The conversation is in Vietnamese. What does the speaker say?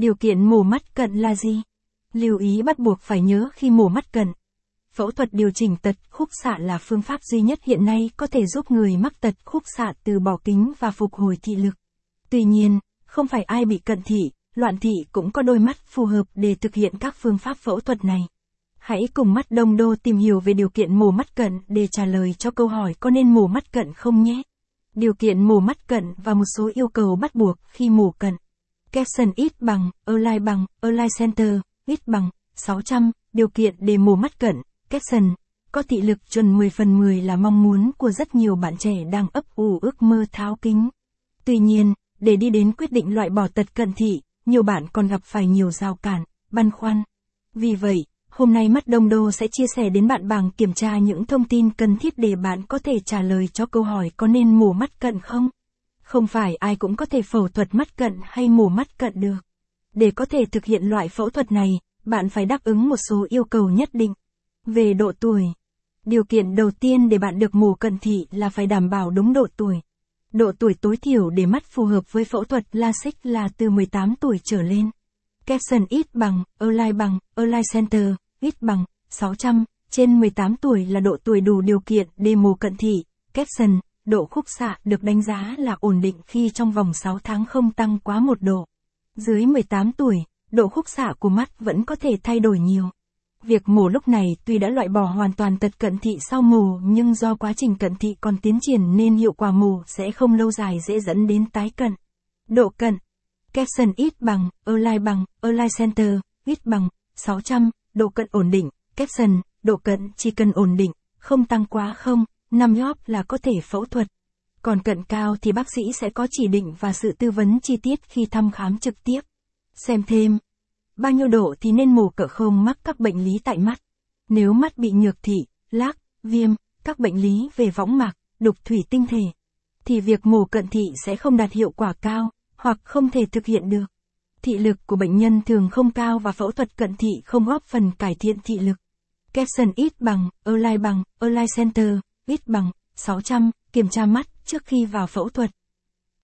Điều kiện mổ mắt cận là gì? Lưu ý bắt buộc phải nhớ khi mổ mắt cận. Phẫu thuật điều chỉnh tật khúc xạ là phương pháp duy nhất hiện nay có thể giúp người mắc tật khúc xạ từ bỏ kính và phục hồi thị lực. Tuy nhiên, không phải ai bị cận thị, loạn thị cũng có đôi mắt phù hợp để thực hiện các phương pháp phẫu thuật này. Hãy cùng mắt đông đô tìm hiểu về điều kiện mổ mắt cận để trả lời cho câu hỏi có nên mổ mắt cận không nhé. Điều kiện mổ mắt cận và một số yêu cầu bắt buộc khi mổ cận caption ít bằng, Align bằng, Align Center, ít bằng, 600, điều kiện để mổ mắt cận, caption. Có thị lực chuẩn 10 phần 10 là mong muốn của rất nhiều bạn trẻ đang ấp ủ ước mơ tháo kính. Tuy nhiên, để đi đến quyết định loại bỏ tật cận thị, nhiều bạn còn gặp phải nhiều rào cản, băn khoăn. Vì vậy, hôm nay Mắt Đông Đô sẽ chia sẻ đến bạn bằng kiểm tra những thông tin cần thiết để bạn có thể trả lời cho câu hỏi có nên mổ mắt cận không? Không phải ai cũng có thể phẫu thuật mắt cận hay mù mắt cận được. Để có thể thực hiện loại phẫu thuật này, bạn phải đáp ứng một số yêu cầu nhất định. Về độ tuổi, điều kiện đầu tiên để bạn được mù cận thị là phải đảm bảo đúng độ tuổi. Độ tuổi tối thiểu để mắt phù hợp với phẫu thuật LASIK là từ 18 tuổi trở lên. Capson ít bằng, Align bằng, Align Center, ít bằng, 600, trên 18 tuổi là độ tuổi đủ điều kiện để mù cận thị. Capson, độ khúc xạ được đánh giá là ổn định khi trong vòng 6 tháng không tăng quá một độ. Dưới 18 tuổi, độ khúc xạ của mắt vẫn có thể thay đổi nhiều. Việc mổ lúc này tuy đã loại bỏ hoàn toàn tật cận thị sau mổ nhưng do quá trình cận thị còn tiến triển nên hiệu quả mổ sẽ không lâu dài dễ dẫn đến tái cận. Độ cận Capson ít bằng, Align bằng, Align Center, ít bằng, 600, độ cận ổn định, Capson, độ cận chỉ cần ổn định, không tăng quá không, năm nhóp là có thể phẫu thuật. Còn cận cao thì bác sĩ sẽ có chỉ định và sự tư vấn chi tiết khi thăm khám trực tiếp. Xem thêm. Bao nhiêu độ thì nên mổ cỡ không mắc các bệnh lý tại mắt. Nếu mắt bị nhược thị, lác, viêm, các bệnh lý về võng mạc, đục thủy tinh thể, thì việc mổ cận thị sẽ không đạt hiệu quả cao, hoặc không thể thực hiện được. Thị lực của bệnh nhân thường không cao và phẫu thuật cận thị không góp phần cải thiện thị lực. Capson ít bằng, Align bằng, Align Center, ít bằng, 600, kiểm tra mắt trước khi vào phẫu thuật.